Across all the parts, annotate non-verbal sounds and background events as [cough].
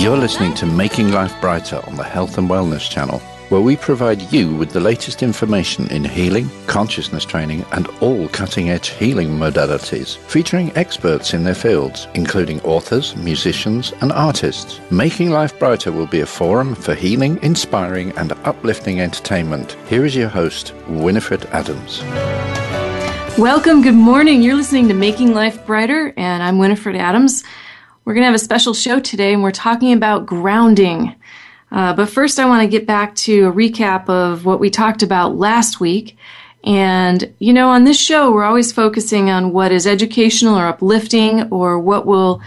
You're listening to Making Life Brighter on the Health and Wellness Channel, where we provide you with the latest information in healing, consciousness training, and all cutting edge healing modalities, featuring experts in their fields, including authors, musicians, and artists. Making Life Brighter will be a forum for healing, inspiring, and uplifting entertainment. Here is your host, Winifred Adams. Welcome, good morning. You're listening to Making Life Brighter, and I'm Winifred Adams. We're going to have a special show today, and we're talking about grounding. Uh, but first, I want to get back to a recap of what we talked about last week. And, you know, on this show, we're always focusing on what is educational or uplifting or what will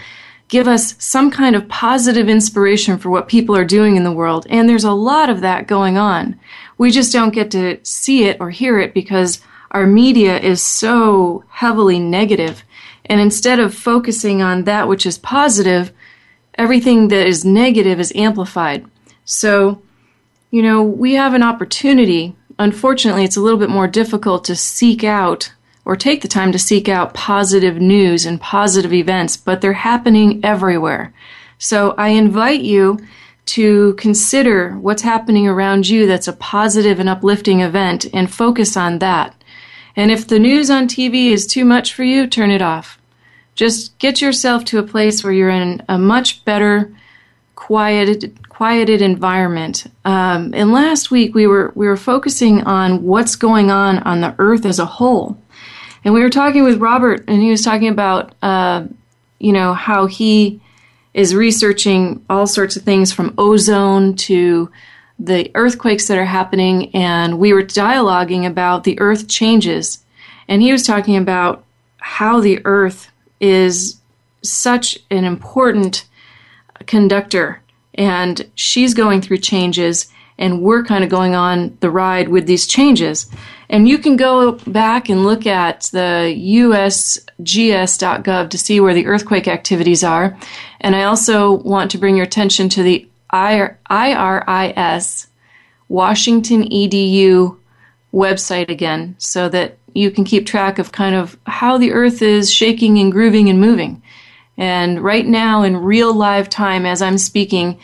give us some kind of positive inspiration for what people are doing in the world. And there's a lot of that going on. We just don't get to see it or hear it because our media is so heavily negative. And instead of focusing on that which is positive, everything that is negative is amplified. So, you know, we have an opportunity. Unfortunately, it's a little bit more difficult to seek out or take the time to seek out positive news and positive events, but they're happening everywhere. So I invite you to consider what's happening around you that's a positive and uplifting event and focus on that. And if the news on TV is too much for you, turn it off. Just get yourself to a place where you're in a much better, quieted, quieted environment. Um, and last week we were we were focusing on what's going on on the Earth as a whole, and we were talking with Robert, and he was talking about uh, you know how he is researching all sorts of things from ozone to the earthquakes that are happening, and we were dialoguing about the Earth changes, and he was talking about how the Earth is such an important conductor, and she's going through changes, and we're kind of going on the ride with these changes. And you can go back and look at the usgs.gov to see where the earthquake activities are. And I also want to bring your attention to the IRIS Washington EDU website again so that you can keep track of kind of how the earth is shaking and grooving and moving. And right now, in real live time, as I'm speaking,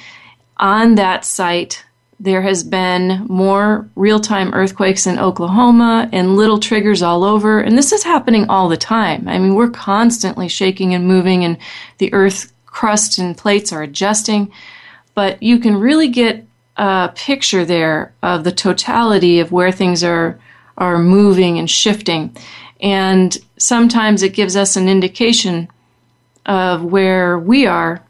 on that site, there has been more real time earthquakes in Oklahoma and little triggers all over. And this is happening all the time. I mean, we're constantly shaking and moving, and the earth crust and plates are adjusting. But you can really get a picture there of the totality of where things are are moving and shifting. And sometimes it gives us an indication of where we are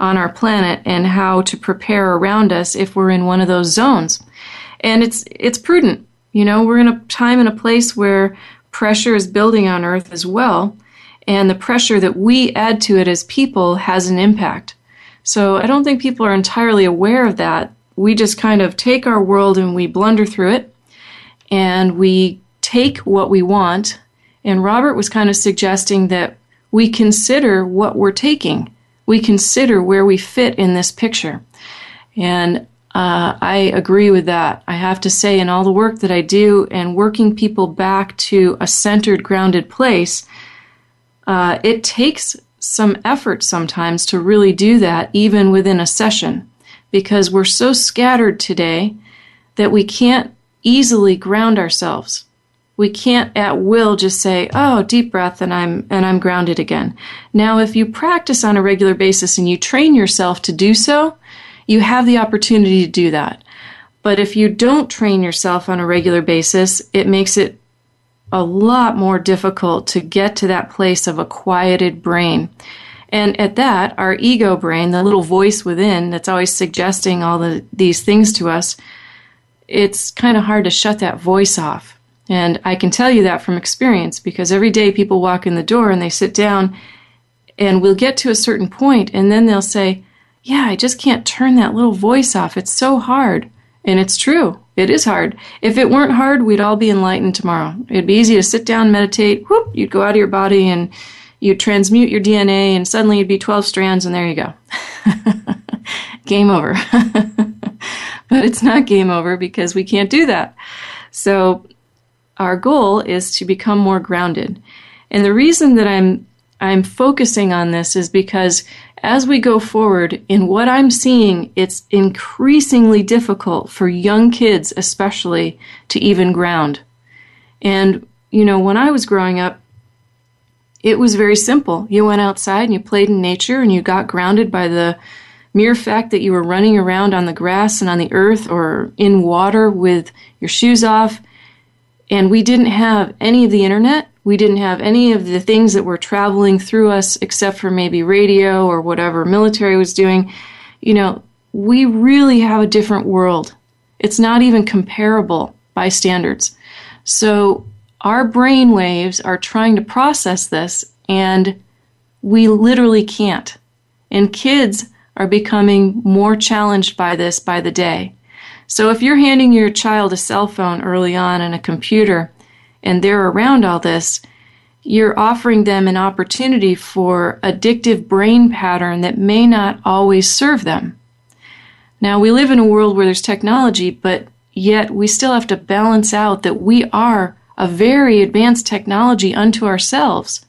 on our planet and how to prepare around us if we're in one of those zones. And it's it's prudent. You know, we're in a time and a place where pressure is building on earth as well, and the pressure that we add to it as people has an impact. So I don't think people are entirely aware of that we just kind of take our world and we blunder through it and we take what we want. And Robert was kind of suggesting that we consider what we're taking. We consider where we fit in this picture. And uh, I agree with that. I have to say, in all the work that I do and working people back to a centered, grounded place, uh, it takes some effort sometimes to really do that, even within a session because we're so scattered today that we can't easily ground ourselves. We can't at will just say, "Oh, deep breath and I'm and I'm grounded again." Now, if you practice on a regular basis and you train yourself to do so, you have the opportunity to do that. But if you don't train yourself on a regular basis, it makes it a lot more difficult to get to that place of a quieted brain. And at that, our ego brain, the little voice within that's always suggesting all the, these things to us, it's kind of hard to shut that voice off. And I can tell you that from experience because every day people walk in the door and they sit down and we'll get to a certain point and then they'll say, Yeah, I just can't turn that little voice off. It's so hard. And it's true. It is hard. If it weren't hard, we'd all be enlightened tomorrow. It'd be easy to sit down, meditate, whoop, you'd go out of your body and you'd transmute your DNA and suddenly you'd be 12 strands and there you go. [laughs] game over. [laughs] but it's not game over because we can't do that. So our goal is to become more grounded. And the reason that I'm I'm focusing on this is because as we go forward in what I'm seeing, it's increasingly difficult for young kids especially to even ground. And you know, when I was growing up, it was very simple. You went outside and you played in nature and you got grounded by the mere fact that you were running around on the grass and on the earth or in water with your shoes off, and we didn't have any of the internet, we didn't have any of the things that were traveling through us except for maybe radio or whatever military was doing, you know, we really have a different world. It's not even comparable by standards. So our brain waves are trying to process this and we literally can't. And kids are becoming more challenged by this by the day. So if you're handing your child a cell phone early on and a computer and they're around all this, you're offering them an opportunity for addictive brain pattern that may not always serve them. Now we live in a world where there's technology, but yet we still have to balance out that we are a very advanced technology unto ourselves.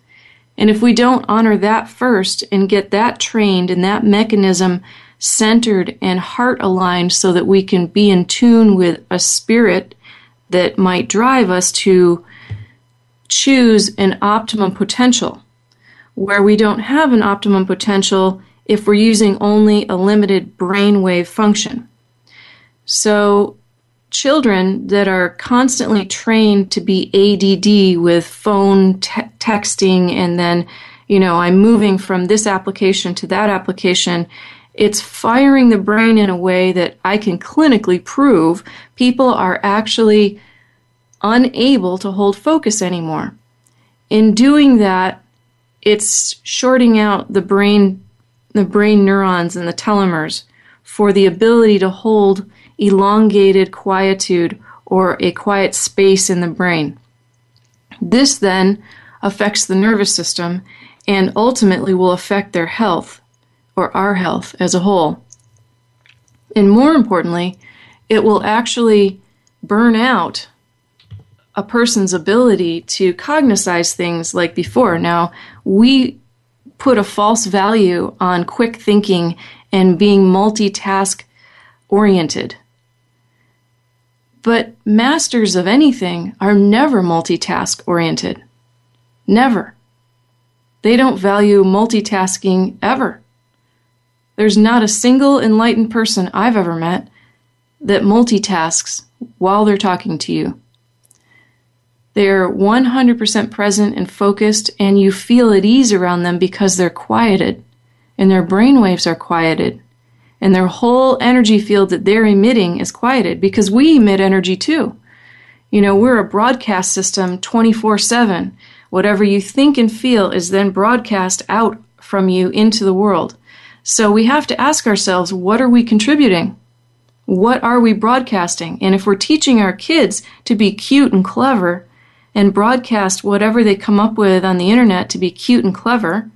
And if we don't honor that first and get that trained and that mechanism centered and heart aligned so that we can be in tune with a spirit that might drive us to choose an optimum potential, where we don't have an optimum potential if we're using only a limited brainwave function. So children that are constantly trained to be ADD with phone te- texting and then, you know, I'm moving from this application to that application, it's firing the brain in a way that I can clinically prove people are actually unable to hold focus anymore. In doing that, it's shorting out the brain the brain neurons and the telomeres for the ability to hold elongated quietude or a quiet space in the brain. This then affects the nervous system and ultimately will affect their health or our health as a whole. And more importantly, it will actually burn out a person's ability to cognize things like before. Now, we put a false value on quick thinking and being multitask oriented. But masters of anything are never multitask oriented. Never. They don't value multitasking ever. There's not a single enlightened person I've ever met that multitasks while they're talking to you. They're 100% present and focused, and you feel at ease around them because they're quieted and their brain waves are quieted and their whole energy field that they're emitting is quieted because we emit energy too. You know, we're a broadcast system 24 7. Whatever you think and feel is then broadcast out from you into the world. So we have to ask ourselves what are we contributing? What are we broadcasting? And if we're teaching our kids to be cute and clever and broadcast whatever they come up with on the internet to be cute and clever,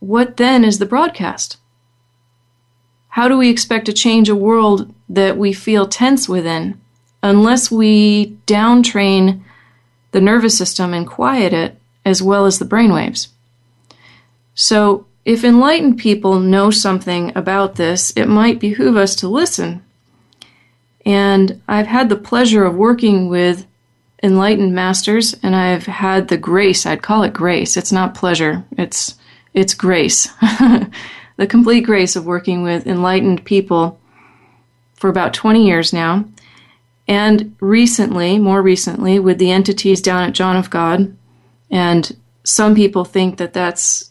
what then is the broadcast? How do we expect to change a world that we feel tense within unless we downtrain the nervous system and quiet it as well as the brainwaves? So, if enlightened people know something about this, it might behoove us to listen. And I've had the pleasure of working with enlightened masters and I've had the grace, I'd call it grace. It's not pleasure. It's it's grace. [laughs] the complete grace of working with enlightened people for about 20 years now, and recently, more recently, with the entities down at John of God. And some people think that that's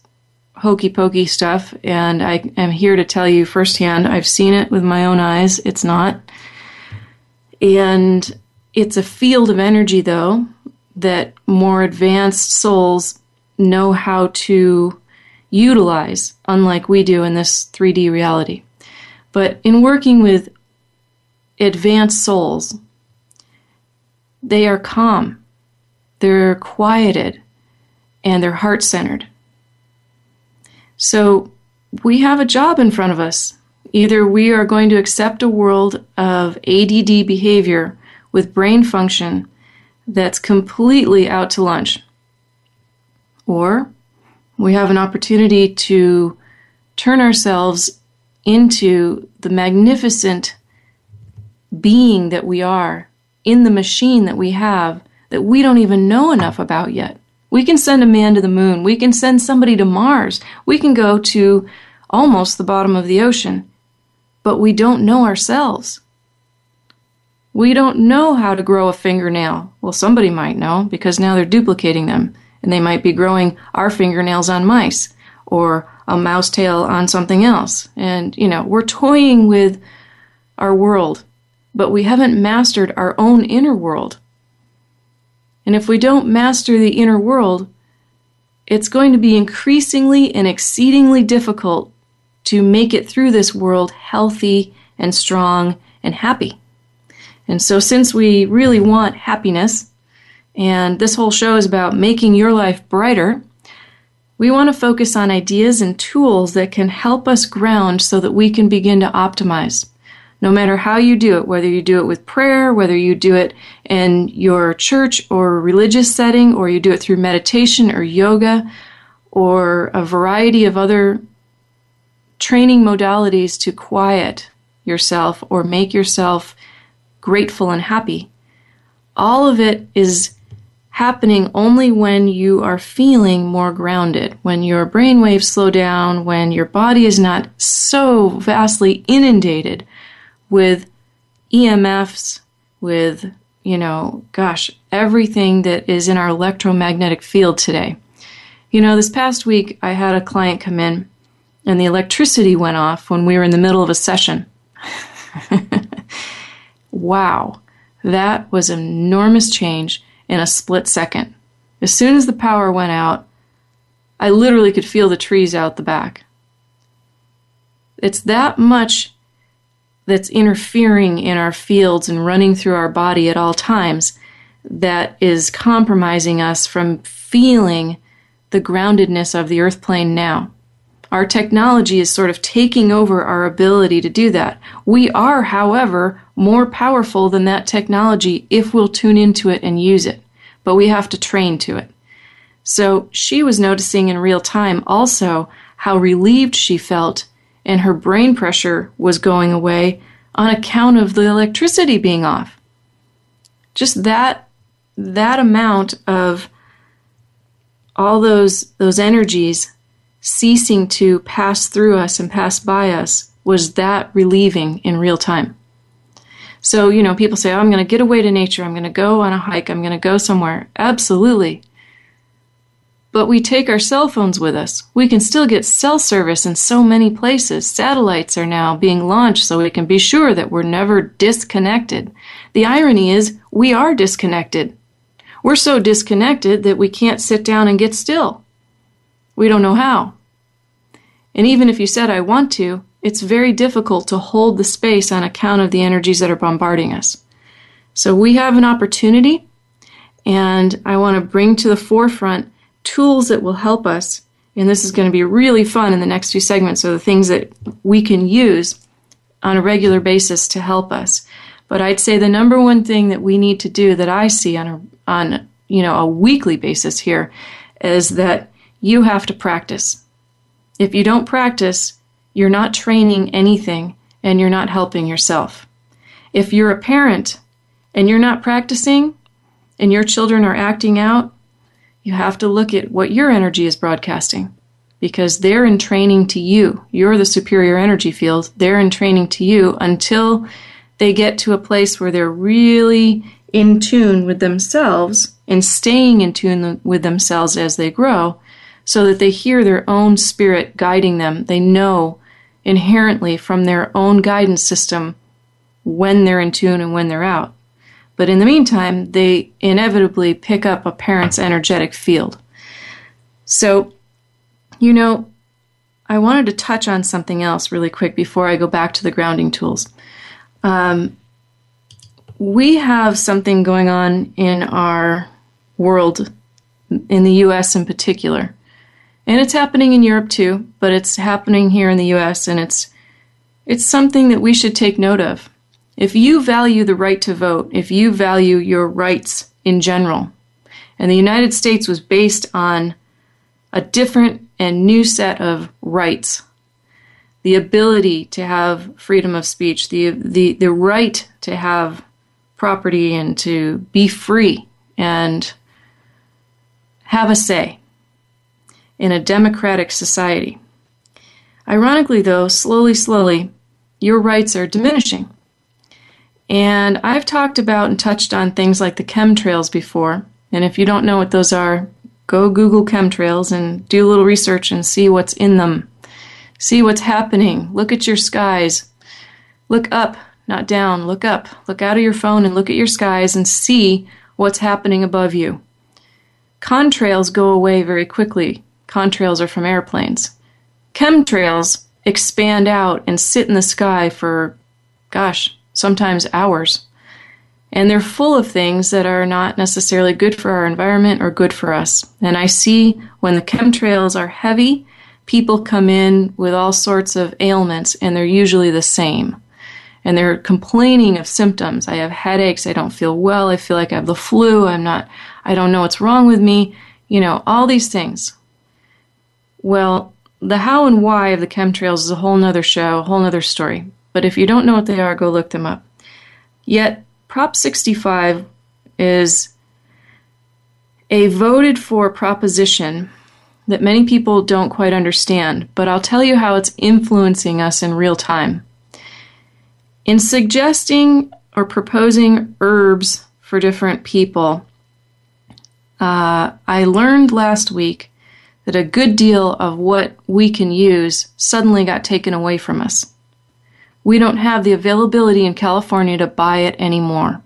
hokey pokey stuff, and I am here to tell you firsthand I've seen it with my own eyes. It's not. And it's a field of energy, though, that more advanced souls know how to utilize, unlike we do in this 3D reality. But in working with advanced souls, they are calm, they're quieted, and they're heart centered. So we have a job in front of us. Either we are going to accept a world of ADD behavior with brain function that's completely out to lunch, or we have an opportunity to turn ourselves into the magnificent being that we are in the machine that we have that we don't even know enough about yet. We can send a man to the moon. We can send somebody to Mars. We can go to almost the bottom of the ocean. But we don't know ourselves. We don't know how to grow a fingernail. Well, somebody might know because now they're duplicating them. And they might be growing our fingernails on mice or a mouse tail on something else. And, you know, we're toying with our world, but we haven't mastered our own inner world. And if we don't master the inner world, it's going to be increasingly and exceedingly difficult to make it through this world healthy and strong and happy. And so, since we really want happiness, and this whole show is about making your life brighter, we want to focus on ideas and tools that can help us ground so that we can begin to optimize. No matter how you do it, whether you do it with prayer, whether you do it in your church or religious setting, or you do it through meditation or yoga, or a variety of other training modalities to quiet yourself or make yourself grateful and happy. All of it is happening only when you are feeling more grounded, when your brain waves slow down, when your body is not so vastly inundated with EMFs, with, you know, gosh, everything that is in our electromagnetic field today. You know, this past week I had a client come in and the electricity went off when we were in the middle of a session. [laughs] wow, that was enormous change in a split second. As soon as the power went out, I literally could feel the trees out the back. It's that much that's interfering in our fields and running through our body at all times that is compromising us from feeling the groundedness of the earth plane now. Our technology is sort of taking over our ability to do that. We are, however, more powerful than that technology if we'll tune into it and use it, but we have to train to it. So she was noticing in real time also how relieved she felt and her brain pressure was going away on account of the electricity being off. Just that that amount of all those those energies ceasing to pass through us and pass by us was that relieving in real time. So, you know, people say, oh, I'm going to get away to nature. I'm going to go on a hike. I'm going to go somewhere. Absolutely. But we take our cell phones with us. We can still get cell service in so many places. Satellites are now being launched so we can be sure that we're never disconnected. The irony is, we are disconnected. We're so disconnected that we can't sit down and get still. We don't know how. And even if you said, I want to, it's very difficult to hold the space on account of the energies that are bombarding us. So we have an opportunity, and I want to bring to the forefront tools that will help us. And this is going to be really fun in the next few segments. So the things that we can use on a regular basis to help us. But I'd say the number one thing that we need to do that I see on a, on you know a weekly basis here is that you have to practice. If you don't practice, you're not training anything and you're not helping yourself. If you're a parent and you're not practicing and your children are acting out, you have to look at what your energy is broadcasting because they're in training to you. You're the superior energy field. They're in training to you until they get to a place where they're really in tune with themselves and staying in tune with themselves as they grow so that they hear their own spirit guiding them. They know inherently from their own guidance system when they're in tune and when they're out. But in the meantime, they inevitably pick up a parent's energetic field. So, you know, I wanted to touch on something else really quick before I go back to the grounding tools. Um, we have something going on in our world, in the US in particular. And it's happening in Europe too, but it's happening here in the US and it's it's something that we should take note of. If you value the right to vote, if you value your rights in general, and the United States was based on a different and new set of rights, the ability to have freedom of speech, the, the, the right to have property and to be free and have a say in a democratic society. Ironically, though, slowly, slowly, your rights are diminishing. And I've talked about and touched on things like the chemtrails before. And if you don't know what those are, go Google chemtrails and do a little research and see what's in them. See what's happening. Look at your skies. Look up, not down. Look up. Look out of your phone and look at your skies and see what's happening above you. Contrails go away very quickly. Contrails are from airplanes. Chemtrails expand out and sit in the sky for, gosh, sometimes hours. And they're full of things that are not necessarily good for our environment or good for us. And I see when the chemtrails are heavy, people come in with all sorts of ailments, and they're usually the same. And they're complaining of symptoms. I have headaches. I don't feel well. I feel like I have the flu. I'm not, I don't know what's wrong with me. You know, all these things. Well, the how and why of the chemtrails is a whole nother show, a whole nother story but if you don't know what they are, go look them up. Yet, Prop 65 is a voted for proposition that many people don't quite understand, but I'll tell you how it's influencing us in real time. In suggesting or proposing herbs for different people, uh, I learned last week that a good deal of what we can use suddenly got taken away from us. We don't have the availability in California to buy it anymore.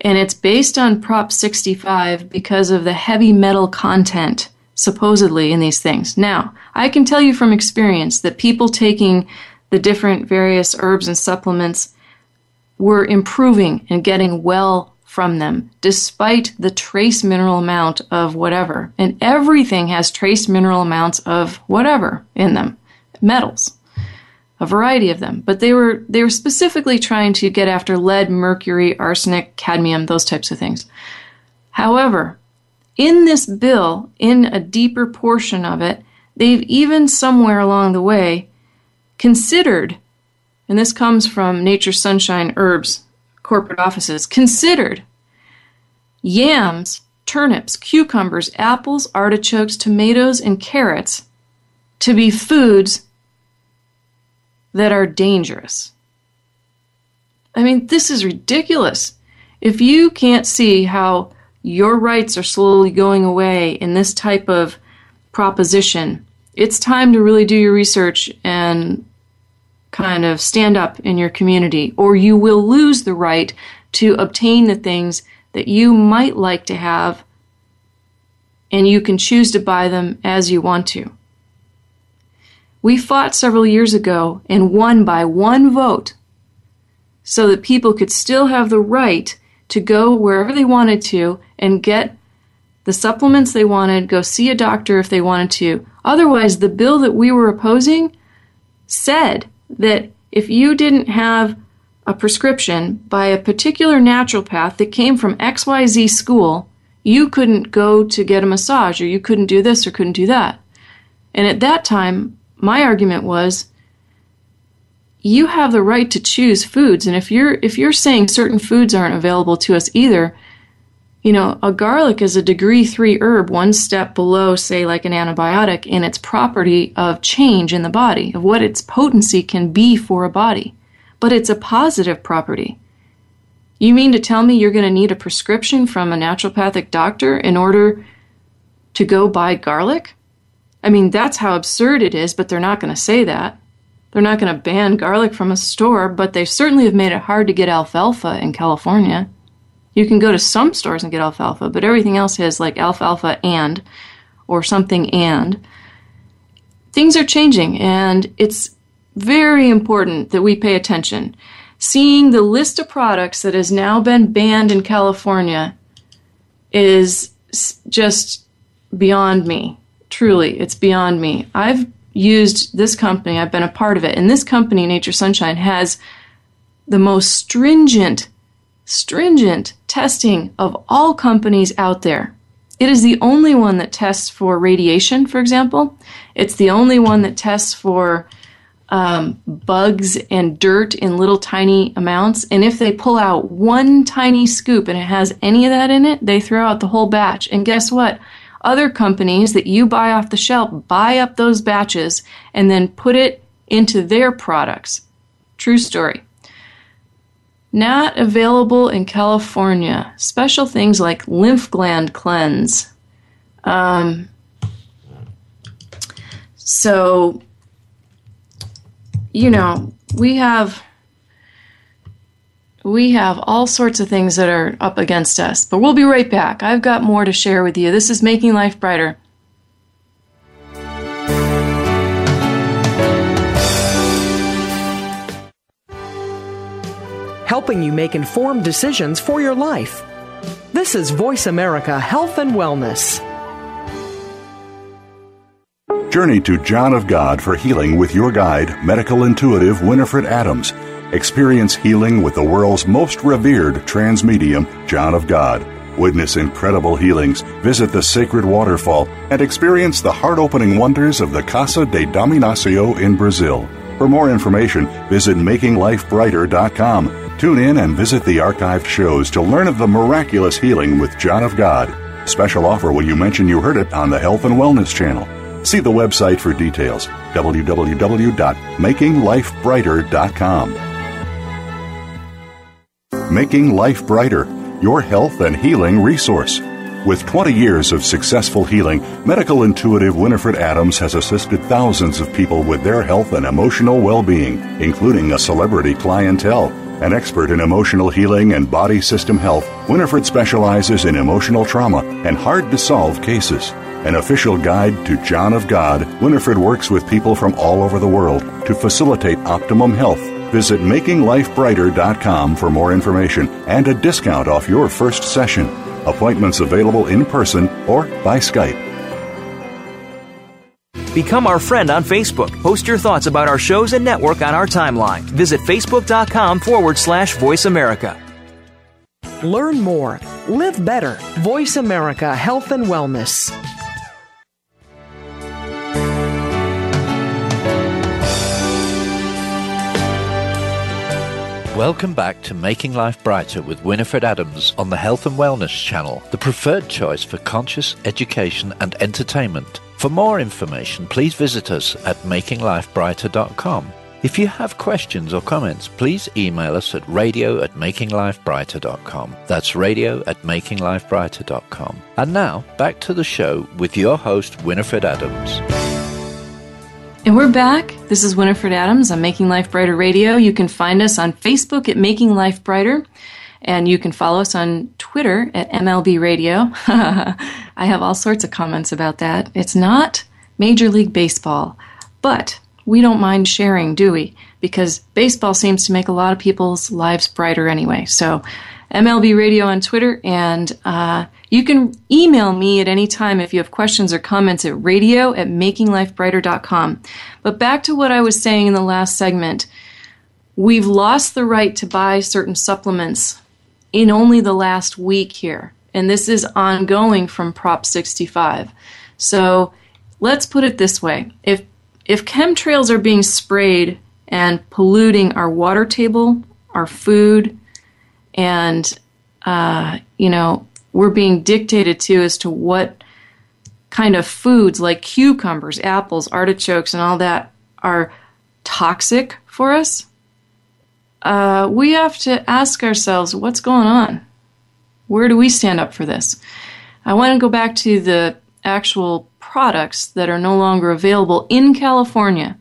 And it's based on Prop 65 because of the heavy metal content, supposedly, in these things. Now, I can tell you from experience that people taking the different various herbs and supplements were improving and getting well from them, despite the trace mineral amount of whatever. And everything has trace mineral amounts of whatever in them metals a variety of them, but they were they were specifically trying to get after lead, mercury, arsenic, cadmium, those types of things. However, in this bill, in a deeper portion of it, they've even somewhere along the way considered, and this comes from Nature Sunshine Herbs corporate offices, considered yams, turnips, cucumbers, apples, artichokes, tomatoes, and carrots to be foods that are dangerous. I mean, this is ridiculous. If you can't see how your rights are slowly going away in this type of proposition, it's time to really do your research and kind of stand up in your community, or you will lose the right to obtain the things that you might like to have, and you can choose to buy them as you want to. We fought several years ago and won by one vote so that people could still have the right to go wherever they wanted to and get the supplements they wanted, go see a doctor if they wanted to. Otherwise, the bill that we were opposing said that if you didn't have a prescription by a particular naturopath that came from XYZ school, you couldn't go to get a massage or you couldn't do this or couldn't do that. And at that time, my argument was you have the right to choose foods and if you're if you're saying certain foods aren't available to us either you know a garlic is a degree 3 herb one step below say like an antibiotic in its property of change in the body of what its potency can be for a body but it's a positive property you mean to tell me you're going to need a prescription from a naturopathic doctor in order to go buy garlic I mean, that's how absurd it is, but they're not going to say that. They're not going to ban garlic from a store, but they certainly have made it hard to get alfalfa in California. You can go to some stores and get alfalfa, but everything else has like alfalfa and or something and. Things are changing, and it's very important that we pay attention. Seeing the list of products that has now been banned in California is just beyond me. Truly, it's beyond me. I've used this company, I've been a part of it, and this company, Nature Sunshine, has the most stringent, stringent testing of all companies out there. It is the only one that tests for radiation, for example. It's the only one that tests for um, bugs and dirt in little tiny amounts. And if they pull out one tiny scoop and it has any of that in it, they throw out the whole batch. And guess what? Other companies that you buy off the shelf buy up those batches and then put it into their products. True story. Not available in California. Special things like lymph gland cleanse. Um, so you know, we have we have all sorts of things that are up against us. But we'll be right back. I've got more to share with you. This is Making Life Brighter. Helping you make informed decisions for your life. This is Voice America Health and Wellness. Journey to John of God for healing with your guide, medical intuitive Winifred Adams. Experience healing with the world's most revered trance medium, John of God. Witness incredible healings, visit the sacred waterfall, and experience the heart opening wonders of the Casa de Dom Inácio in Brazil. For more information, visit MakingLifeBrighter.com. Tune in and visit the archived shows to learn of the miraculous healing with John of God. Special offer when you mention you heard it on the Health and Wellness Channel. See the website for details www.makinglifebrighter.com. Making Life Brighter, your health and healing resource. With 20 years of successful healing, medical intuitive Winifred Adams has assisted thousands of people with their health and emotional well being, including a celebrity clientele. An expert in emotional healing and body system health, Winifred specializes in emotional trauma and hard to solve cases. An official guide to John of God, Winifred works with people from all over the world to facilitate optimum health. Visit makinglifebrighter.com for more information and a discount off your first session. Appointments available in person or by Skype. Become our friend on Facebook. Post your thoughts about our shows and network on our timeline. Visit facebook.com forward slash voice America. Learn more. Live better. Voice America Health and Wellness. Welcome back to Making Life Brighter with Winifred Adams on the Health and Wellness channel, the preferred choice for conscious education and entertainment. For more information, please visit us at makinglifebrighter.com. If you have questions or comments, please email us at radio at makinglifebrighter.com. That's radio at makinglifebrighter.com. And now, back to the show with your host, Winifred Adams. And we're back. This is Winifred Adams on Making Life Brighter Radio. You can find us on Facebook at Making Life Brighter, and you can follow us on Twitter at MLB Radio. [laughs] I have all sorts of comments about that. It's not Major League Baseball, but we don't mind sharing, do we? Because baseball seems to make a lot of people's lives brighter anyway. So, MLB Radio on Twitter, and uh, you can email me at any time if you have questions or comments at radio at makinglifebrighter.com. But back to what I was saying in the last segment, we've lost the right to buy certain supplements in only the last week here, and this is ongoing from Prop 65. So let's put it this way if if chemtrails are being sprayed and polluting our water table, our food, and uh, you know we're being dictated to as to what kind of foods like cucumbers, apples, artichokes, and all that are toxic for us, uh, we have to ask ourselves what's going on? Where do we stand up for this? I want to go back to the actual products that are no longer available in California.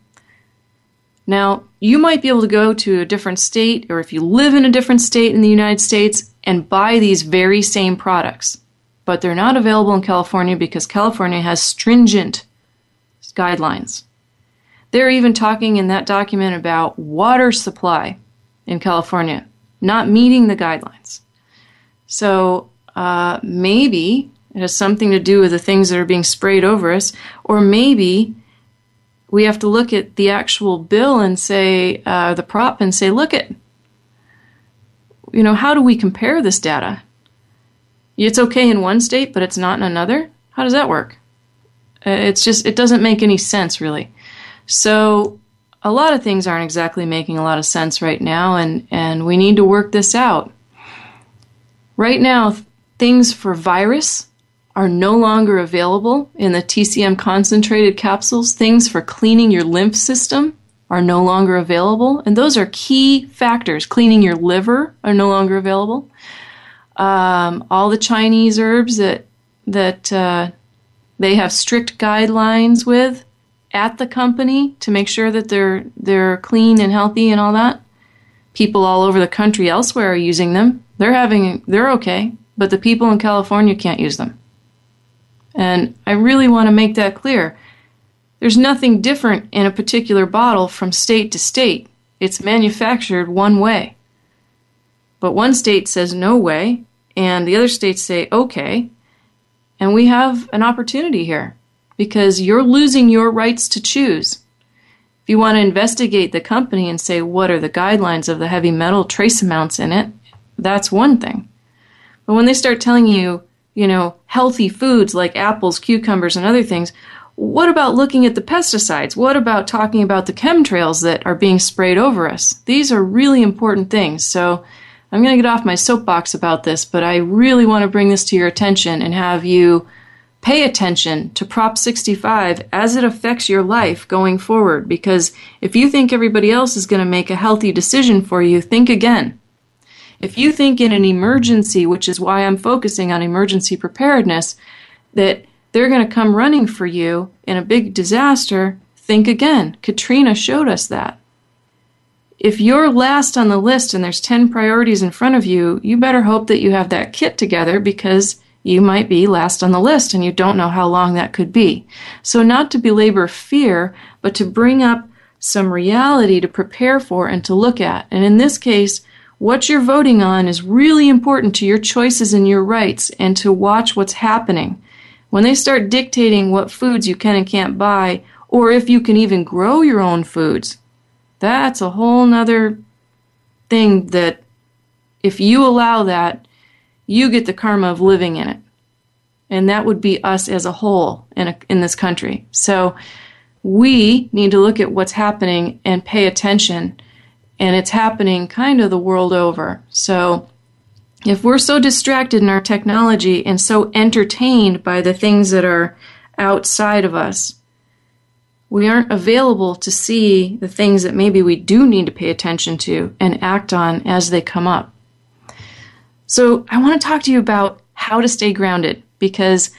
Now, you might be able to go to a different state, or if you live in a different state in the United States, and buy these very same products. But they're not available in California because California has stringent guidelines. They're even talking in that document about water supply in California not meeting the guidelines. So uh, maybe it has something to do with the things that are being sprayed over us, or maybe we have to look at the actual bill and say, uh, the prop and say, look at, you know, how do we compare this data? It's okay in one state, but it's not in another? How does that work? Uh, it's just, it doesn't make any sense, really. So, a lot of things aren't exactly making a lot of sense right now, and, and we need to work this out. Right now, things for virus are no longer available in the TCM concentrated capsules. Things for cleaning your lymph system are no longer available, and those are key factors. Cleaning your liver are no longer available. Um, all the Chinese herbs that that uh, they have strict guidelines with at the company to make sure that they're they're clean and healthy and all that. People all over the country elsewhere are using them. They're having they're okay, but the people in California can't use them. And I really want to make that clear. There's nothing different in a particular bottle from state to state. It's manufactured one way. But one state says no way, and the other states say okay. And we have an opportunity here because you're losing your rights to choose. If you want to investigate the company and say what are the guidelines of the heavy metal trace amounts in it, that's one thing. But when they start telling you, you know, healthy foods like apples, cucumbers, and other things, what about looking at the pesticides? What about talking about the chemtrails that are being sprayed over us? These are really important things. So I'm going to get off my soapbox about this, but I really want to bring this to your attention and have you Pay attention to Prop 65 as it affects your life going forward because if you think everybody else is going to make a healthy decision for you, think again. If you think in an emergency, which is why I'm focusing on emergency preparedness, that they're going to come running for you in a big disaster, think again. Katrina showed us that. If you're last on the list and there's 10 priorities in front of you, you better hope that you have that kit together because you might be last on the list and you don't know how long that could be. So, not to belabor fear, but to bring up some reality to prepare for and to look at. And in this case, what you're voting on is really important to your choices and your rights and to watch what's happening. When they start dictating what foods you can and can't buy, or if you can even grow your own foods, that's a whole nother thing that if you allow that, you get the karma of living in it. And that would be us as a whole in, a, in this country. So we need to look at what's happening and pay attention. And it's happening kind of the world over. So if we're so distracted in our technology and so entertained by the things that are outside of us, we aren't available to see the things that maybe we do need to pay attention to and act on as they come up. So, I want to talk to you about how to stay grounded because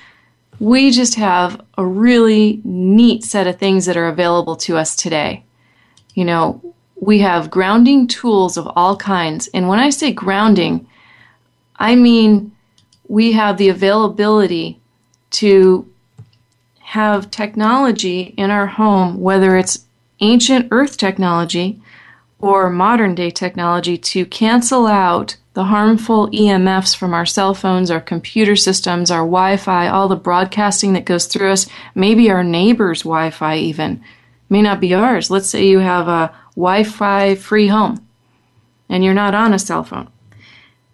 we just have a really neat set of things that are available to us today. You know, we have grounding tools of all kinds. And when I say grounding, I mean we have the availability to have technology in our home, whether it's ancient earth technology or modern day technology, to cancel out the harmful EMFs from our cell phones, our computer systems, our Wi Fi, all the broadcasting that goes through us, maybe our neighbor's Wi Fi even, may not be ours. Let's say you have a Wi Fi free home and you're not on a cell phone.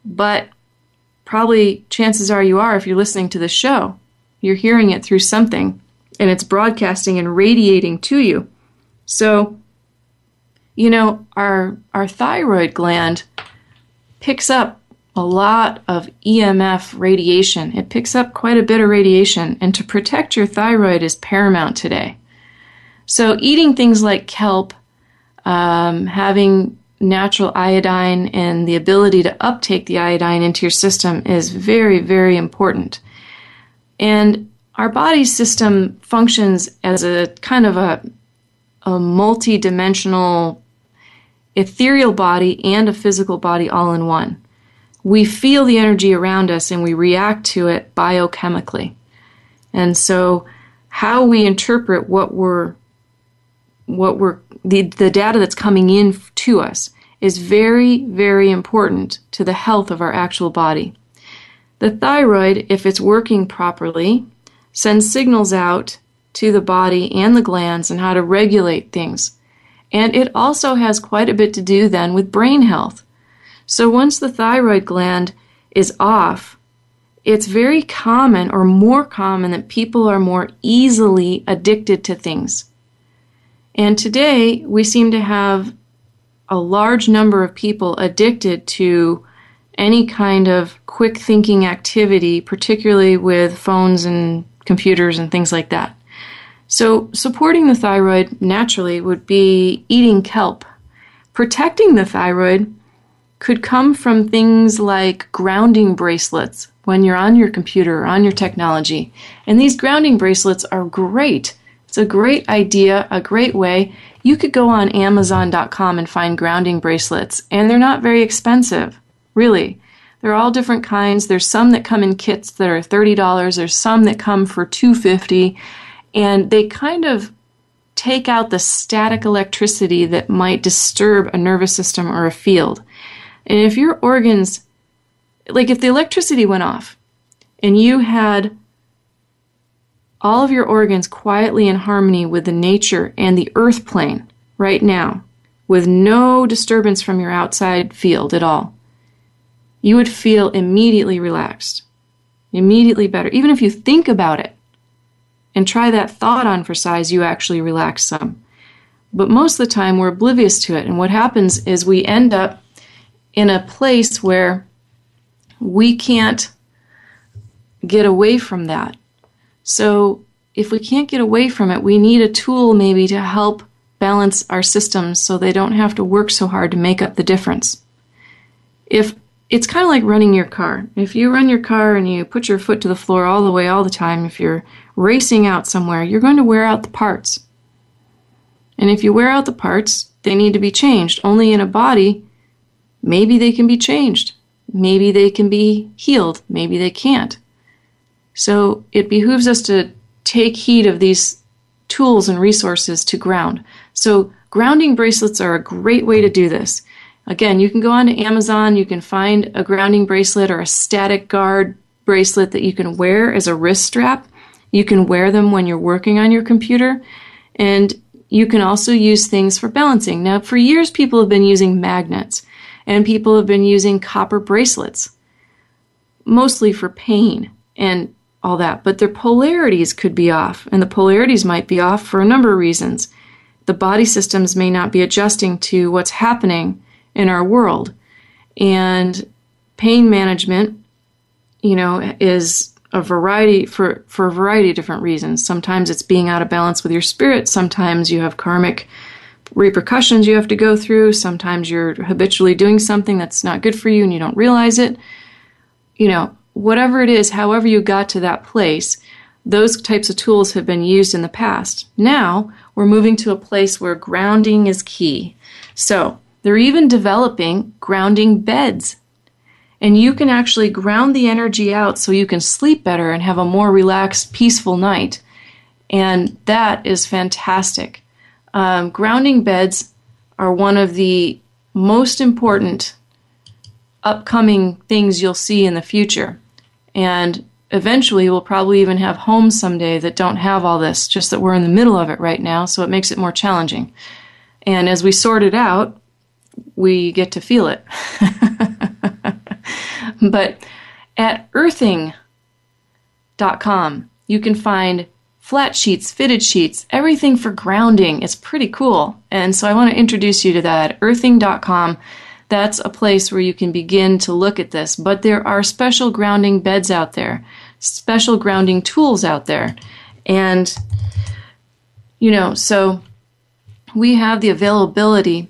But probably chances are you are if you're listening to the show. You're hearing it through something and it's broadcasting and radiating to you. So, you know, our our thyroid gland picks up a lot of EMF radiation. It picks up quite a bit of radiation, and to protect your thyroid is paramount today. So, eating things like kelp, um, having natural iodine, and the ability to uptake the iodine into your system is very, very important. And our body system functions as a kind of a, a multi dimensional ethereal body and a physical body all in one. We feel the energy around us and we react to it biochemically. And so, how we interpret what we're what we're the, the data that's coming in to us is very, very important to the health of our actual body. The thyroid, if it's working properly, sends signals out to the body and the glands and how to regulate things. And it also has quite a bit to do then with brain health. So once the thyroid gland is off, it's very common or more common that people are more easily addicted to things. And today we seem to have a large number of people addicted to any kind of quick thinking activity, particularly with phones and computers and things like that. So, supporting the thyroid naturally would be eating kelp. Protecting the thyroid could come from things like grounding bracelets when you're on your computer or on your technology. And these grounding bracelets are great. It's a great idea, a great way. You could go on Amazon.com and find grounding bracelets, and they're not very expensive, really. They're all different kinds. There's some that come in kits that are $30. There's some that come for $250 and they kind of take out the static electricity that might disturb a nervous system or a field. And if your organs, like if the electricity went off and you had all of your organs quietly in harmony with the nature and the earth plane right now, with no disturbance from your outside field at all, you would feel immediately relaxed, immediately better. Even if you think about it, and try that thought on for size, you actually relax some. But most of the time, we're oblivious to it. And what happens is we end up in a place where we can't get away from that. So, if we can't get away from it, we need a tool maybe to help balance our systems so they don't have to work so hard to make up the difference. If it's kind of like running your car. If you run your car and you put your foot to the floor all the way all the time, if you're racing out somewhere, you're going to wear out the parts. And if you wear out the parts, they need to be changed. Only in a body, maybe they can be changed. Maybe they can be healed. Maybe they can't. So it behooves us to take heed of these tools and resources to ground. So grounding bracelets are a great way to do this. Again, you can go onto Amazon, you can find a grounding bracelet or a static guard bracelet that you can wear as a wrist strap. You can wear them when you're working on your computer. And you can also use things for balancing. Now, for years, people have been using magnets and people have been using copper bracelets, mostly for pain and all that. But their polarities could be off, and the polarities might be off for a number of reasons. The body systems may not be adjusting to what's happening in our world. And pain management, you know, is a variety for, for a variety of different reasons. Sometimes it's being out of balance with your spirit, sometimes you have karmic repercussions you have to go through, sometimes you're habitually doing something that's not good for you and you don't realize it. You know, whatever it is, however you got to that place, those types of tools have been used in the past. Now we're moving to a place where grounding is key. So, they're even developing grounding beds. And you can actually ground the energy out so you can sleep better and have a more relaxed, peaceful night. And that is fantastic. Um, grounding beds are one of the most important upcoming things you'll see in the future. And eventually, we'll probably even have homes someday that don't have all this, just that we're in the middle of it right now, so it makes it more challenging. And as we sort it out, we get to feel it. [laughs] but at earthing.com, you can find flat sheets, fitted sheets, everything for grounding. It's pretty cool. And so I want to introduce you to that. Earthing.com. That's a place where you can begin to look at this. But there are special grounding beds out there, special grounding tools out there. And, you know, so we have the availability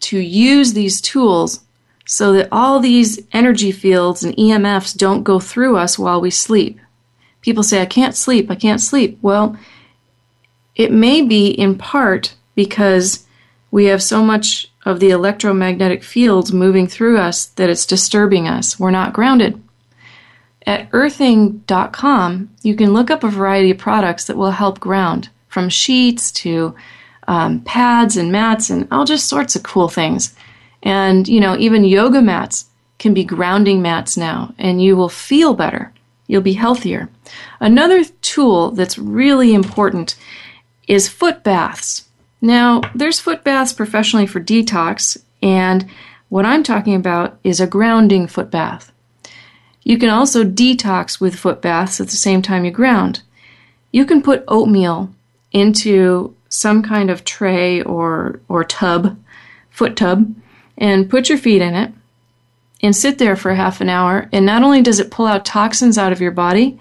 to use these tools so that all these energy fields and EMFs don't go through us while we sleep. People say, I can't sleep, I can't sleep. Well, it may be in part because we have so much of the electromagnetic fields moving through us that it's disturbing us. We're not grounded. At earthing.com, you can look up a variety of products that will help ground, from sheets to um, pads and mats and all just sorts of cool things. And, you know, even yoga mats can be grounding mats now, and you will feel better. You'll be healthier. Another tool that's really important is foot baths. Now, there's foot baths professionally for detox, and what I'm talking about is a grounding foot bath. You can also detox with foot baths at the same time you ground. You can put oatmeal into some kind of tray or, or tub, foot tub, and put your feet in it and sit there for half an hour. And not only does it pull out toxins out of your body,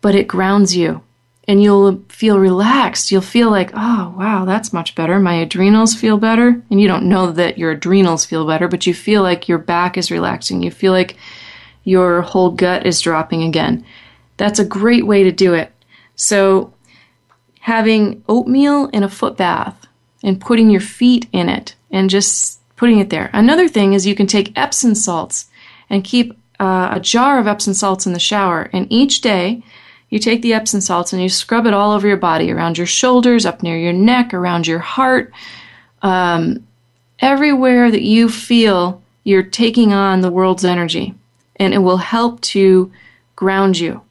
but it grounds you and you'll feel relaxed. You'll feel like, oh, wow, that's much better. My adrenals feel better. And you don't know that your adrenals feel better, but you feel like your back is relaxing. You feel like your whole gut is dropping again. That's a great way to do it. So, having oatmeal in a foot bath and putting your feet in it and just putting it there. Another thing is you can take Epsom salts and keep uh, a jar of Epsom salts in the shower, and each day you take the Epsom salts and you scrub it all over your body, around your shoulders, up near your neck, around your heart, um, everywhere that you feel you're taking on the world's energy. And it will help to ground you.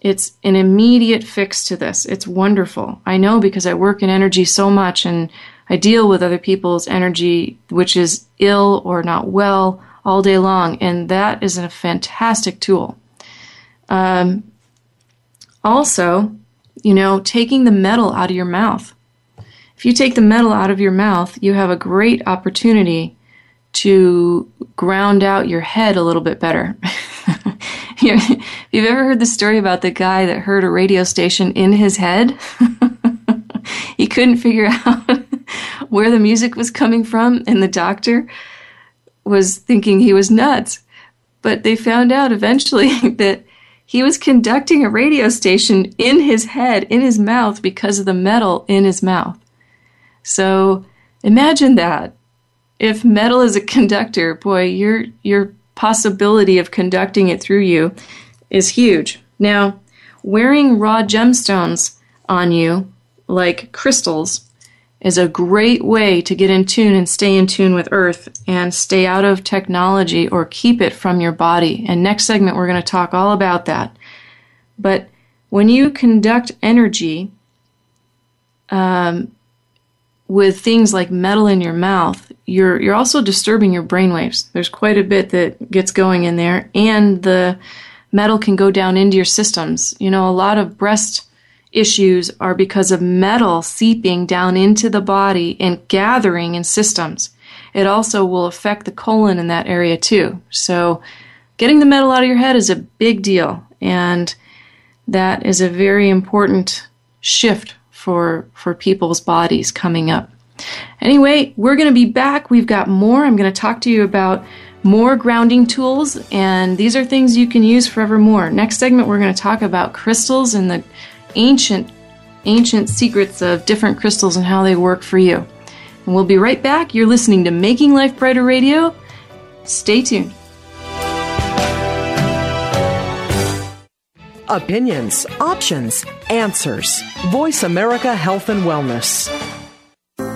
It's an immediate fix to this. It's wonderful. I know because I work in energy so much and I deal with other people's energy, which is ill or not well, all day long. And that is a fantastic tool. Um, also, you know, taking the metal out of your mouth. If you take the metal out of your mouth, you have a great opportunity to ground out your head a little bit better. [laughs] if you've ever heard the story about the guy that heard a radio station in his head, [laughs] he couldn't figure [laughs] out where the music was coming from, and the doctor was thinking he was nuts. But they found out eventually [laughs] that he was conducting a radio station in his head, in his mouth, because of the metal in his mouth. So imagine that. If metal is a conductor, boy, your your possibility of conducting it through you is huge. Now, wearing raw gemstones on you, like crystals, is a great way to get in tune and stay in tune with Earth and stay out of technology or keep it from your body. And next segment, we're going to talk all about that. But when you conduct energy um, with things like metal in your mouth, you're you're also disturbing your brain waves. There's quite a bit that gets going in there, and the metal can go down into your systems. You know, a lot of breast issues are because of metal seeping down into the body and gathering in systems. It also will affect the colon in that area too. So, getting the metal out of your head is a big deal, and that is a very important shift for for people's bodies coming up. Anyway, we're going to be back. We've got more. I'm going to talk to you about more grounding tools, and these are things you can use forevermore. Next segment, we're going to talk about crystals and the ancient, ancient secrets of different crystals and how they work for you. And we'll be right back. You're listening to Making Life Brighter Radio. Stay tuned. Opinions, options, answers. Voice America Health and Wellness.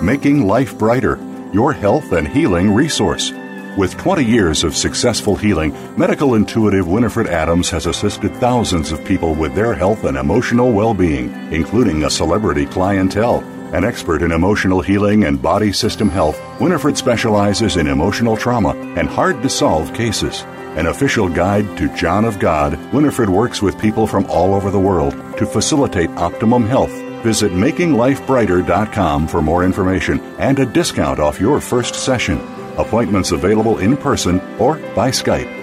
Making Life Brighter, your health and healing resource. With 20 years of successful healing, medical intuitive Winifred Adams has assisted thousands of people with their health and emotional well being, including a celebrity clientele. An expert in emotional healing and body system health, Winifred specializes in emotional trauma and hard to solve cases. An official guide to John of God, Winifred works with people from all over the world to facilitate optimum health. Visit makinglifebrighter.com for more information and a discount off your first session. Appointments available in person or by Skype.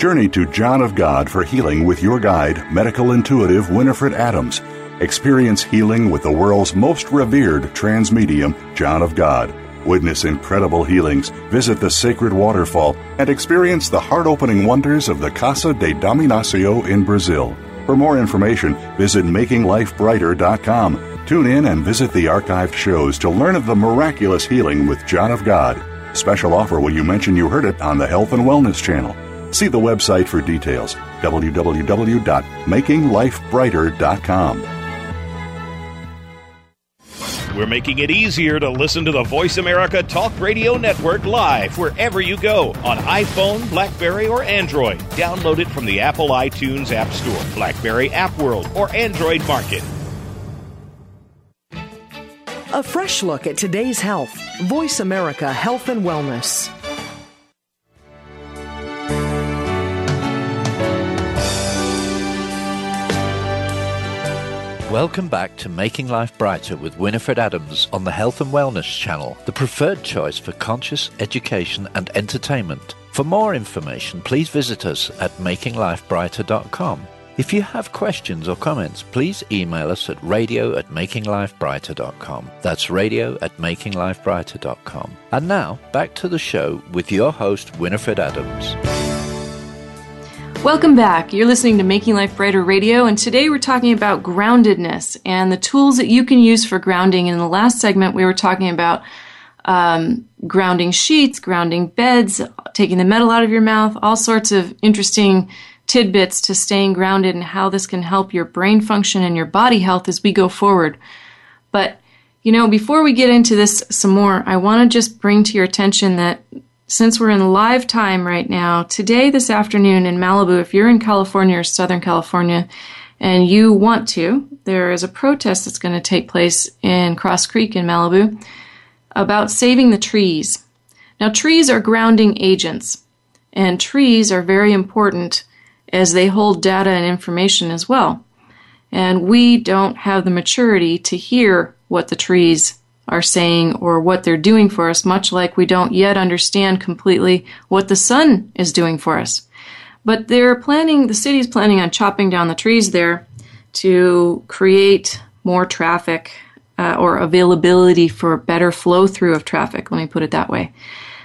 Journey to John of God for healing with your guide, medical intuitive Winifred Adams. Experience healing with the world's most revered trance medium, John of God. Witness incredible healings, visit the sacred waterfall, and experience the heart opening wonders of the Casa de Dom Inácio in Brazil. For more information, visit makinglifebrighter.com Tune in and visit the archived shows to learn of the miraculous healing with John of God. Special offer when you mention you heard it on the Health and Wellness channel. See the website for details www.makinglifebrighter.com. We're making it easier to listen to the Voice America Talk Radio Network live wherever you go on iPhone, Blackberry, or Android. Download it from the Apple iTunes App Store, Blackberry App World, or Android Market. A fresh look at today's health. Voice America Health and Wellness. Welcome back to Making Life Brighter with Winifred Adams on the Health and Wellness channel, the preferred choice for conscious education and entertainment. For more information, please visit us at makinglifebrighter.com. If you have questions or comments, please email us at radio at makinglifebrighter.com. That's radio at makinglifebrighter.com. And now, back to the show with your host, Winifred Adams. Welcome back. You're listening to Making Life Brighter Radio, and today we're talking about groundedness and the tools that you can use for grounding. In the last segment, we were talking about um, grounding sheets, grounding beds, taking the metal out of your mouth, all sorts of interesting tidbits to staying grounded and how this can help your brain function and your body health as we go forward. But, you know, before we get into this some more, I want to just bring to your attention that since we're in live time right now, today, this afternoon in Malibu, if you're in California or Southern California and you want to, there is a protest that's going to take place in Cross Creek in Malibu about saving the trees. Now, trees are grounding agents, and trees are very important as they hold data and information as well. And we don't have the maturity to hear what the trees are saying or what they're doing for us, much like we don't yet understand completely what the sun is doing for us. But they're planning, the city's planning on chopping down the trees there to create more traffic uh, or availability for better flow through of traffic. Let me put it that way.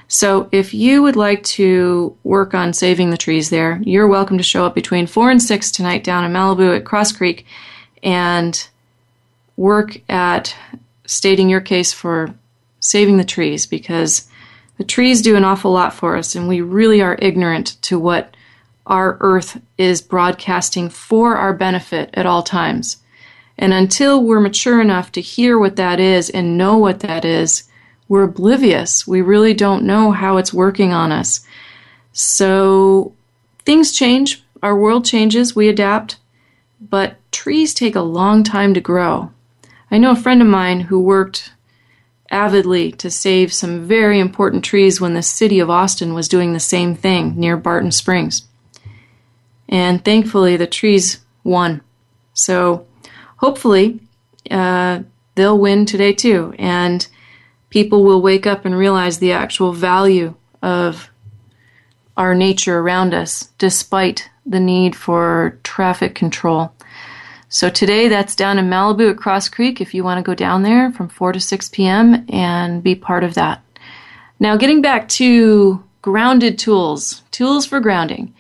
So if you would like to work on saving the trees there, you're welcome to show up between 4 and 6 tonight down in Malibu at Cross Creek and work at stating your case for saving the trees because the trees do an awful lot for us and we really are ignorant to what our earth is broadcasting for our benefit at all times. And until we're mature enough to hear what that is and know what that is, we're oblivious. We really don't know how it's working on us. So things change, our world changes, we adapt, but trees take a long time to grow. I know a friend of mine who worked avidly to save some very important trees when the city of Austin was doing the same thing near Barton Springs. And thankfully, the trees won. So hopefully, uh, they'll win today too. And people will wake up and realize the actual value of our nature around us, despite the need for traffic control. So today that's down in Malibu at Cross Creek if you want to go down there from 4 to 6 p.m. and be part of that. Now, getting back to grounded tools, tools for grounding.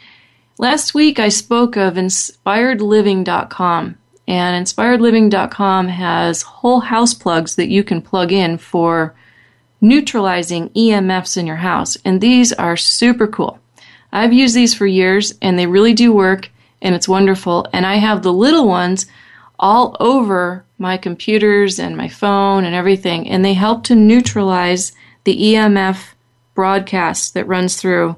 Last week I spoke of inspiredliving.com, and inspiredliving.com has whole house plugs that you can plug in for neutralizing EMFs in your house, and these are super cool. I've used these for years and they really do work and it's wonderful. And I have the little ones all over my computers and my phone and everything, and they help to neutralize the EMF broadcast that runs through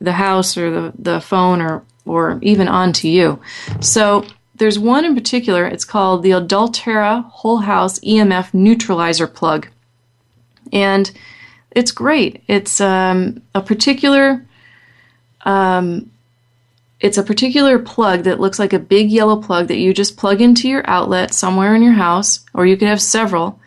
the house or the, the phone or, or even onto you. So there's one in particular, it's called the Aulterra Whole House EMF Neutralizer Plug. And it's great. It's um, a particular um, it's a particular plug that looks like a big yellow plug that you just plug into your outlet somewhere in your house, or you could have several,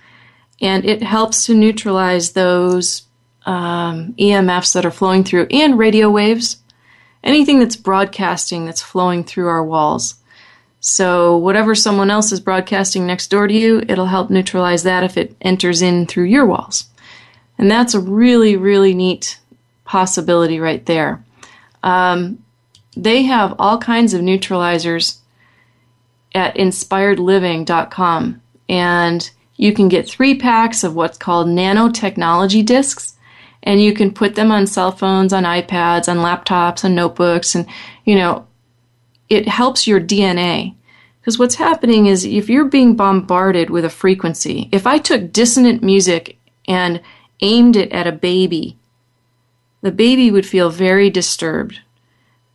and it helps to neutralize those um, EMFs that are flowing through and radio waves, anything that's broadcasting that's flowing through our walls. So, whatever someone else is broadcasting next door to you, it'll help neutralize that if it enters in through your walls. And that's a really, really neat possibility right there. Um, they have all kinds of neutralizers at inspiredliving.com. and you can get three packs of what's called nanotechnology discs and you can put them on cell phones, on iPads, on laptops, on notebooks, and you know, it helps your DNA. Because what's happening is if you're being bombarded with a frequency, if I took dissonant music and aimed it at a baby, the baby would feel very disturbed.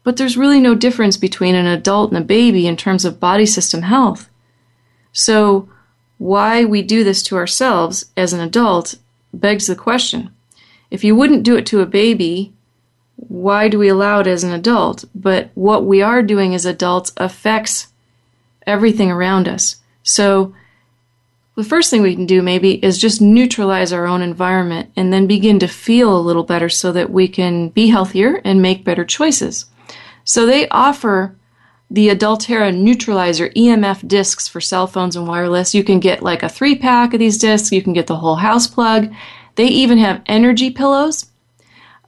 But there's really no difference between an adult and a baby in terms of body system health. So, why we do this to ourselves as an adult begs the question if you wouldn't do it to a baby, why do we allow it as an adult? But what we are doing as adults affects everything around us. So, the first thing we can do maybe is just neutralize our own environment and then begin to feel a little better so that we can be healthier and make better choices. So, they offer the Aulterra Neutralizer EMF discs for cell phones and wireless. You can get like a three pack of these discs, you can get the whole house plug, they even have energy pillows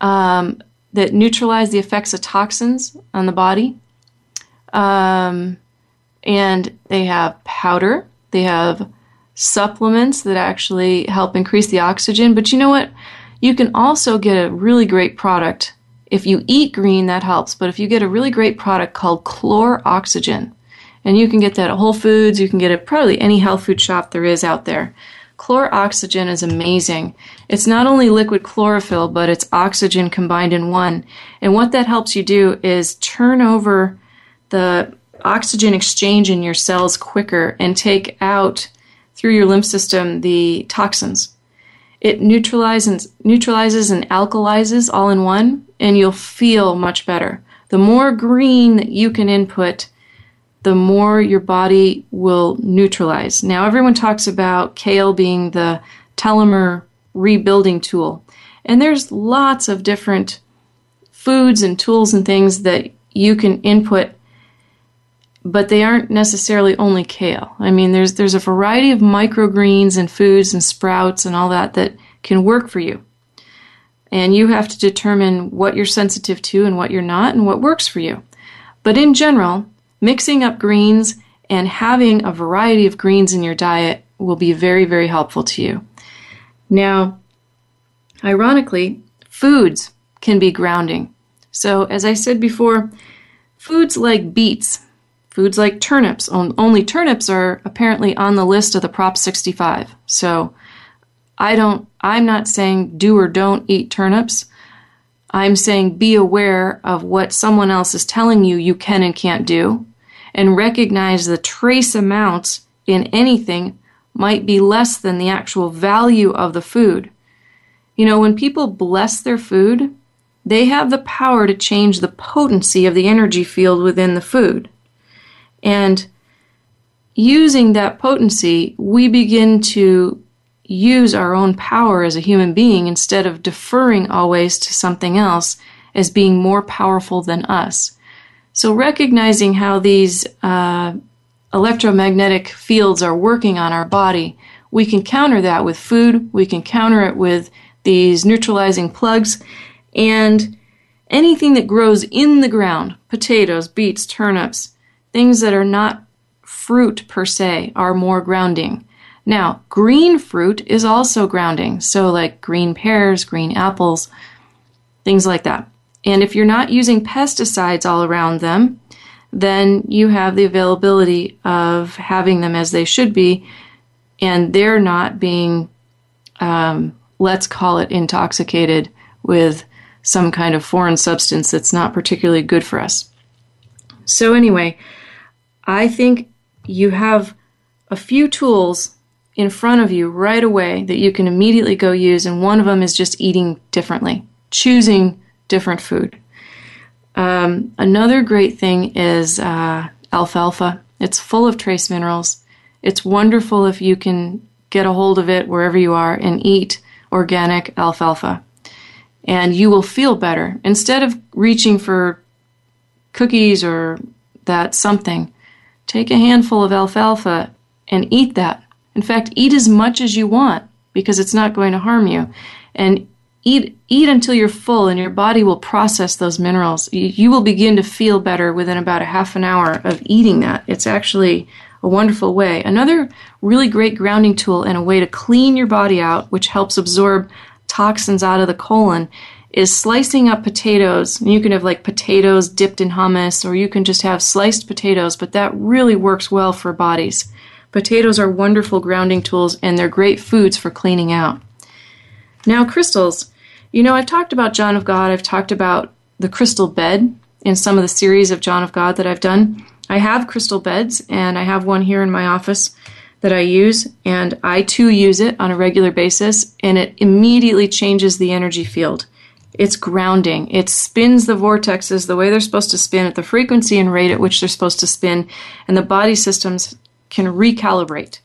um, that neutralize the effects of toxins on the body. Um, and they have powder, they have supplements that actually help increase the oxygen. But you know what? You can also get a really great product. If you eat green, that helps. But if you get a really great product called Chlor Oxygen, and you can get that at Whole Foods, you can get it probably any health food shop there is out there. Chlor Oxygen is amazing. It's not only liquid chlorophyll, but it's oxygen combined in one. And what that helps you do is turn over the oxygen exchange in your cells quicker and take out through your lymph system the toxins. It neutralizes, neutralizes and alkalizes all in one, and you'll feel much better. The more green that you can input, the more your body will neutralize. Now, everyone talks about kale being the telomere rebuilding tool, and there's lots of different foods and tools and things that you can input but they aren't necessarily only kale. I mean, there's there's a variety of microgreens and foods and sprouts and all that that can work for you. And you have to determine what you're sensitive to and what you're not and what works for you. But in general, Mixing up greens and having a variety of greens in your diet will be very, very helpful to you. Now, ironically, foods can be grounding. So, as I said before, foods like beets, foods like turnips, only turnips are apparently on the list of the Prop 65. So, I don't, I'm not saying do or don't eat turnips. I'm saying be aware of what someone else is telling you you can and can't do and recognize the trace amounts in anything might be less than the actual value of the food. You know, when people bless their food, they have the power to change the potency of the energy field within the food. And using that potency, we begin to use our own power as a human being instead of deferring always to something else as being more powerful than us. So, recognizing how these uh, electromagnetic fields are working on our body, we can counter that with food, we can counter it with these neutralizing plugs, and anything that grows in the ground potatoes, beets, turnips, things that are not fruit per se, are more grounding. Now, green fruit is also grounding, so like green pears, green apples, things like that. And if you're not using pesticides all around them, then you have the availability of having them as they should be, and they're not being, um, let's call it, intoxicated with some kind of foreign substance that's not particularly good for us. So, anyway, I think you have a few tools in front of you right away that you can immediately go use, and one of them is just eating differently, choosing different food. Um, another great thing is uh, alfalfa. It's full of trace minerals. It's wonderful if you can get a hold of it wherever you are and eat organic alfalfa. And you will feel better. Instead of reaching for cookies or that something, take a handful of alfalfa and eat that. In fact, eat as much as you want because it's not going to harm you. And Eat, eat until you're full and your body will process those minerals. You, you will begin to feel better within about a half an hour of eating that. It's actually a a wonderful way. Another really great grounding tool and a way to clean your body out, which helps absorb toxins out of the colon, is slicing up potatoes. You can have like potatoes dipped in hummus, or you can just have sliced potatoes, but that really works well for bodies. Potatoes are wonderful grounding tools and they're great foods for cleaning out. Now, crystals. You know, I've talked about John of God, I've talked about the crystal bed in some of the series of John of God that I've done. I have crystal beds, and I have one here in my office that I use, and I too use it on a regular basis, and it immediately changes the energy field. It's grounding. It spins the vortexes the way they're supposed to spin at the frequency and rate at which they're supposed to spin, and the body systems can recalibrate.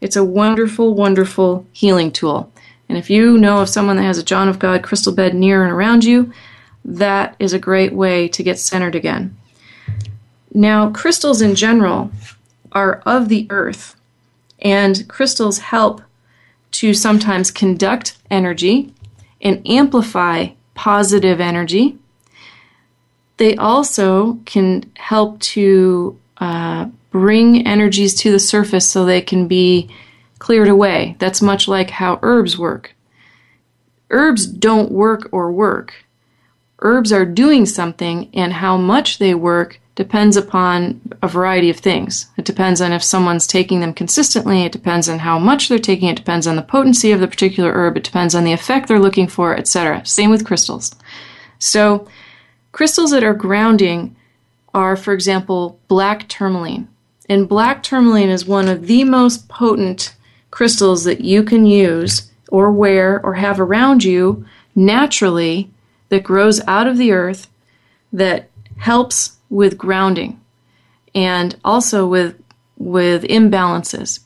It's a wonderful, wonderful healing tool. And if you know of someone that has a John of God crystal bed near and around you, that is a great way to get centered again. Now, crystals in general are of the earth, and crystals help to sometimes conduct energy and amplify positive energy. They also can help to uh, bring energies to the surface so they can be cleared away. That's much like how herbs work. Herbs don't work or work. Herbs are doing something, and how much they work depends upon a variety of things. It depends on if someone's taking them consistently, it depends on how much they're taking, it depends on the potency of the particular herb, it depends on the effect they're looking for, etc. Same with crystals. So, crystals that are grounding are, for example, black tourmaline. And black tourmaline is one of the most potent crystals that you can use or wear or have around you naturally that grows out of the earth that helps with grounding and also with with imbalances.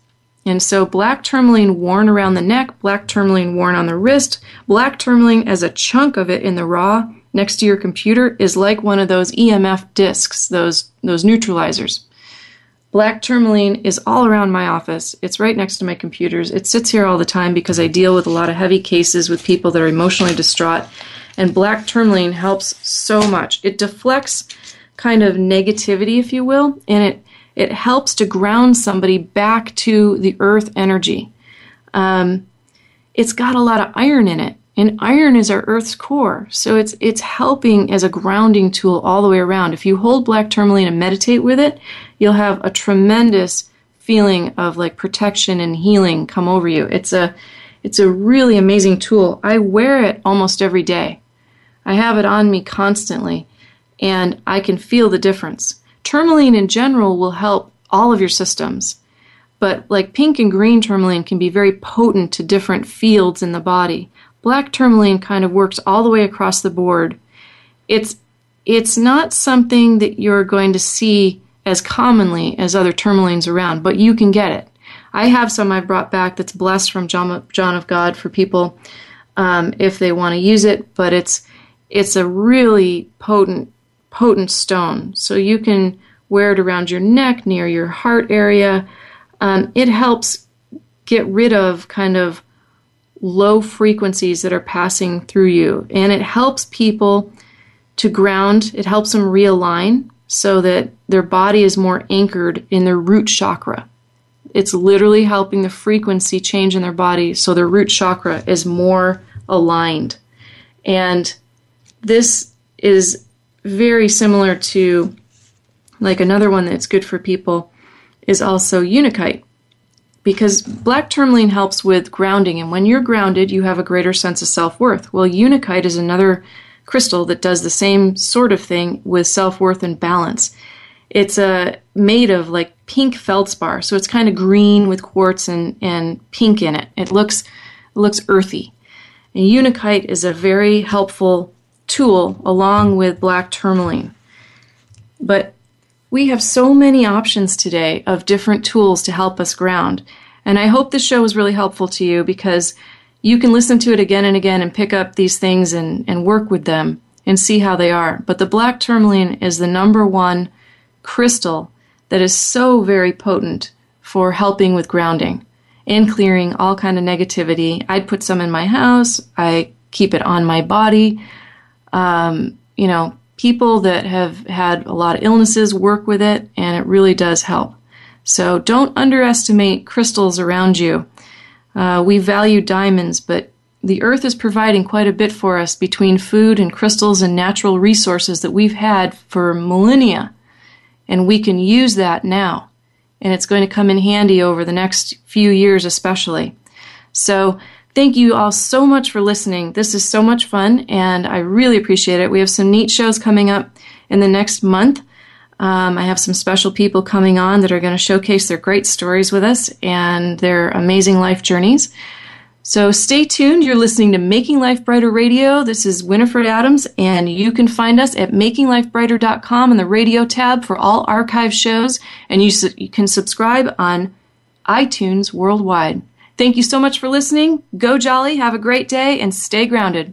And so black tourmaline worn around the neck, black tourmaline worn on the wrist, black tourmaline as a chunk of it in the raw next to your computer is like one of those EMF discs, those those neutralizers. Black tourmaline is all around my office. It's right next to my computers. It sits here all the time because I deal with a lot of heavy cases with people that are emotionally distraught. And black tourmaline helps so much. It deflects kind of negativity, if you will, and it, it helps to ground somebody back to the earth energy. Um, it's got a lot of iron in it. And iron is our Earth's core, so it's it's helping as a grounding tool all the way around. If you hold black tourmaline and meditate with it, you'll have a tremendous feeling of like protection and healing come over you. It's a it's a really amazing tool. I wear it almost every day. I have it on me constantly, and I can feel the difference. Tourmaline in general will help all of your systems, but like pink and green tourmaline can be very potent to different fields in the body black tourmaline kind of works all the way across the board. It's it's not something that you're going to see as commonly as other tourmalines around, but you can get it. I have some I've brought back that's blessed from John, John of God for people um, if they want to use it, but it's it's a really potent potent stone. So you can wear it around your neck, near your heart area. Um, it helps get rid of kind of low frequencies that are passing through you. And it helps people to ground, it helps them realign so that their body is more anchored in their root chakra. It's literally helping the frequency change in their body so their root chakra is more aligned. And this is very similar to like another one that's good for people is also unakite because black tourmaline helps with grounding and when you're grounded you have a greater sense of self-worth well unakite is another crystal that does the same sort of thing with self-worth and balance it's uh, made of like pink feldspar so it's kind of green with quartz and, and pink in it it looks looks earthy and unakite is a very helpful tool along with black tourmaline but we have so many options today of different tools to help us ground. And I hope this show was really helpful to you because you can listen to it again and again and pick up these things and, and work with them and see how they are. But the black tourmaline is the number one crystal that is so very potent for helping with grounding and clearing all kind of negativity. I'd put some in my house. I keep it on my body. Um, you know, people that have had a lot of illnesses work with it, and it really does help. So don't underestimate crystals around you. Uh, we value diamonds, but the earth is providing quite a bit for us between food and crystals and natural resources that we've had for millennia. And we can use that now. And it's going to come in handy over the next few years, especially. So, thank you all so much for listening. This is so much fun, and I really appreciate it. We have some neat shows coming up in the next month. Um, I have some special people coming on that are going to showcase their great stories with us and their amazing life journeys. So stay tuned. You're listening to Making Life Brighter Radio. This is Winifred Adams, and you can find us at makinglifebrighter.com in the radio tab for all archive shows, and you, su- you can subscribe on iTunes worldwide. Thank you so much for listening. Go jolly, have a great day, and stay grounded.